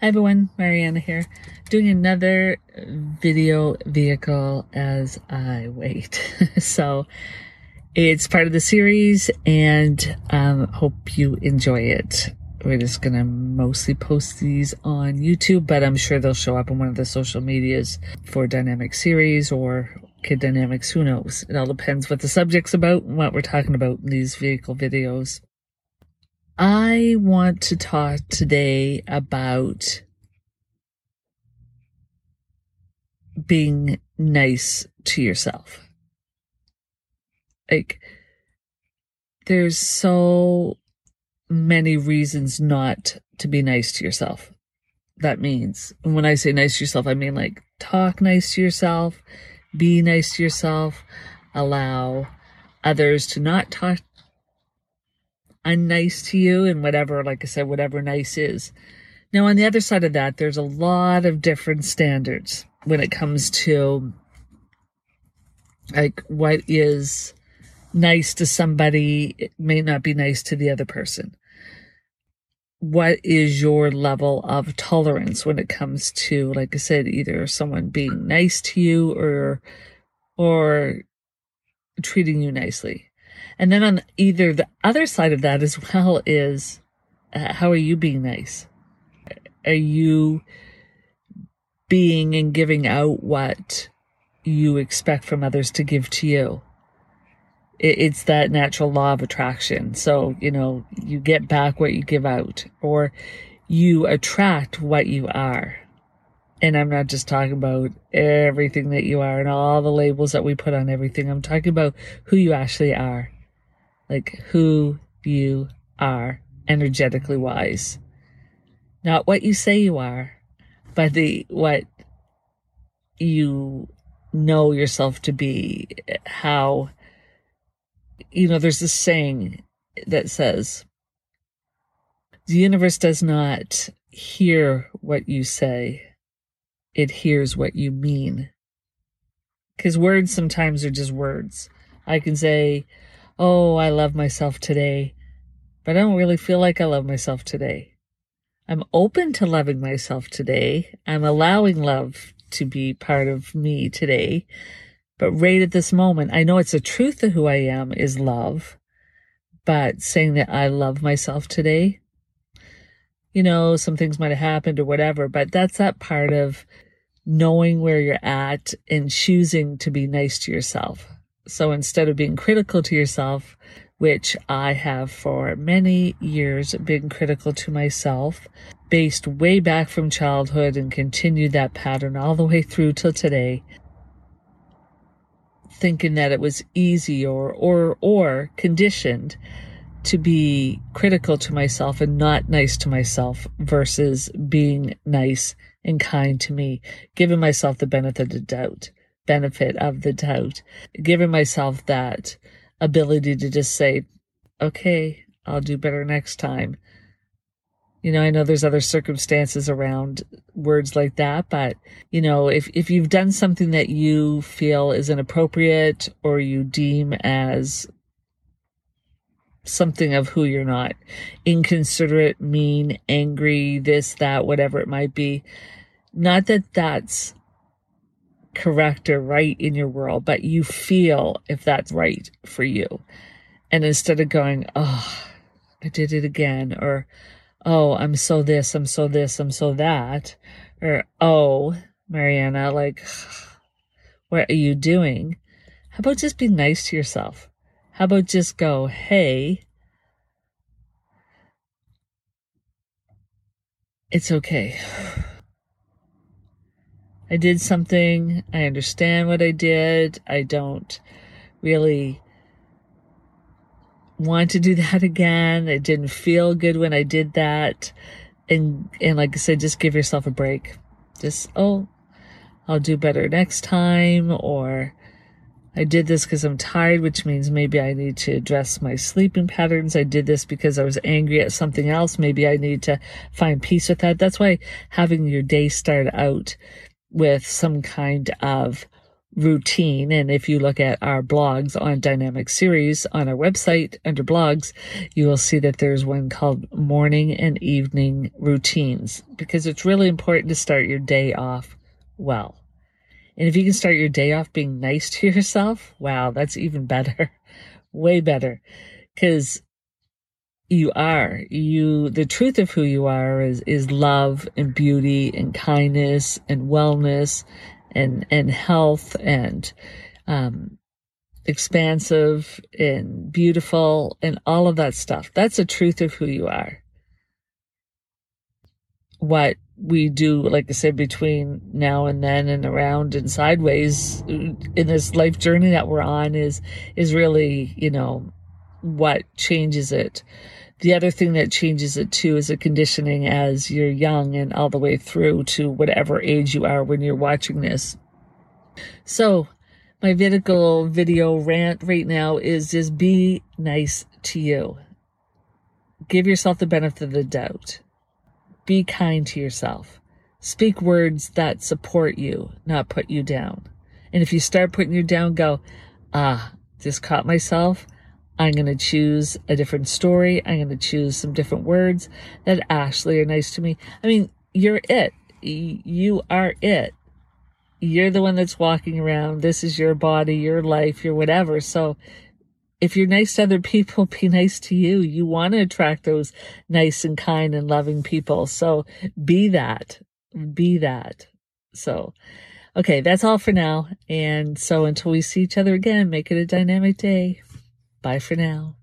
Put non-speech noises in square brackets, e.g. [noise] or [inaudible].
Hi everyone, Mariana here, doing another video vehicle as I wait. [laughs] so it's part of the series and um, hope you enjoy it. We're just gonna mostly post these on YouTube, but I'm sure they'll show up on one of the social medias for dynamic series or kid dynamics. Who knows? It all depends what the subject's about and what we're talking about in these vehicle videos. I want to talk today about being nice to yourself. Like, there's so many reasons not to be nice to yourself. That means, when I say nice to yourself, I mean like talk nice to yourself, be nice to yourself, allow others to not talk unnice to you and whatever, like I said, whatever nice is. Now, on the other side of that, there's a lot of different standards when it comes to like what is nice to somebody it may not be nice to the other person. What is your level of tolerance when it comes to, like I said, either someone being nice to you or, or treating you nicely? And then on either the other side of that as well is uh, how are you being nice? Are you being and giving out what you expect from others to give to you? It, it's that natural law of attraction. So, you know, you get back what you give out or you attract what you are. And I'm not just talking about everything that you are and all the labels that we put on everything. I'm talking about who you actually are like who you are energetically wise. Not what you say you are, but the what you know yourself to be, how you know, there's this saying that says the universe does not hear what you say, it hears what you mean. Because words sometimes are just words. I can say, oh, I love myself today, but I don't really feel like I love myself today. I'm open to loving myself today. I'm allowing love to be part of me today. But right at this moment, I know it's the truth of who I am is love. But saying that I love myself today, you know, some things might have happened or whatever, but that's that part of knowing where you're at and choosing to be nice to yourself. So instead of being critical to yourself, which I have for many years been critical to myself, based way back from childhood and continued that pattern all the way through till today, thinking that it was easy or or or conditioned to be critical to myself and not nice to myself versus being nice and kind to me, giving myself the benefit of doubt benefit of the doubt, giving myself that ability to just say, okay, I'll do better next time. You know, I know there's other circumstances around words like that, but you know, if, if you've done something that you feel is inappropriate or you deem as something of who you're not, inconsiderate, mean, angry, this, that, whatever it might be, not that that's correct or right in your world, but you feel if that's right for you. And instead of going, oh, I did it again, or oh, I'm so this, I'm so this, I'm so that, or oh, Mariana, like, [sighs] what are you doing? How about just be nice to yourself? How about just go, hey, it's okay. [sighs] [sighs] I did something. I understand what I did. I don't really want to do [laughs] that again. It didn't feel good when I did that. And, and like I said, just give yourself a break. Just, oh, I'll do better next time. Or I did this because I'm tired, which means maybe I need to address my sleeping patterns. I did this because I was angry at something else. Maybe I need to find peace with that. That's why having your day start out with some kind of routine. And if you look at our blogs on Dynamic Series on our website under blogs, you will see that there's one called morning and evening routines because it's really important to start your day off well. And if you can start your day off being nice to yourself, wow, that's even better. [laughs] Way better. Cause you are, you, the truth of who you are is, is love and beauty and kindness and wellness and, and health and, um, expansive and beautiful and all of that stuff. That's the truth of who you are. What we do, like I said, between now and then and around and sideways in this life journey that we're on is, is really, you know, what changes it. The other thing that changes it too is a conditioning as you're young and all the way through to whatever age you are when you're watching this. So my video video rant right now is just be nice to you. Give yourself the benefit of the doubt. Be kind to yourself. Speak words that support you, not put you down. And if you start putting you down, go, ah, just caught myself. I'm going to choose a different story. I'm going to choose some different words that actually are nice to me. I mean, you're it. You are it. You're the one that's walking around. This is your body, your life, your whatever. So if you're nice to other people, [laughs] be nice to you. You want to attract those nice and kind and loving people. So be that. Be that. So, okay, that's all for now. And so until we see each other again, make it a dynamic day. Bye for now.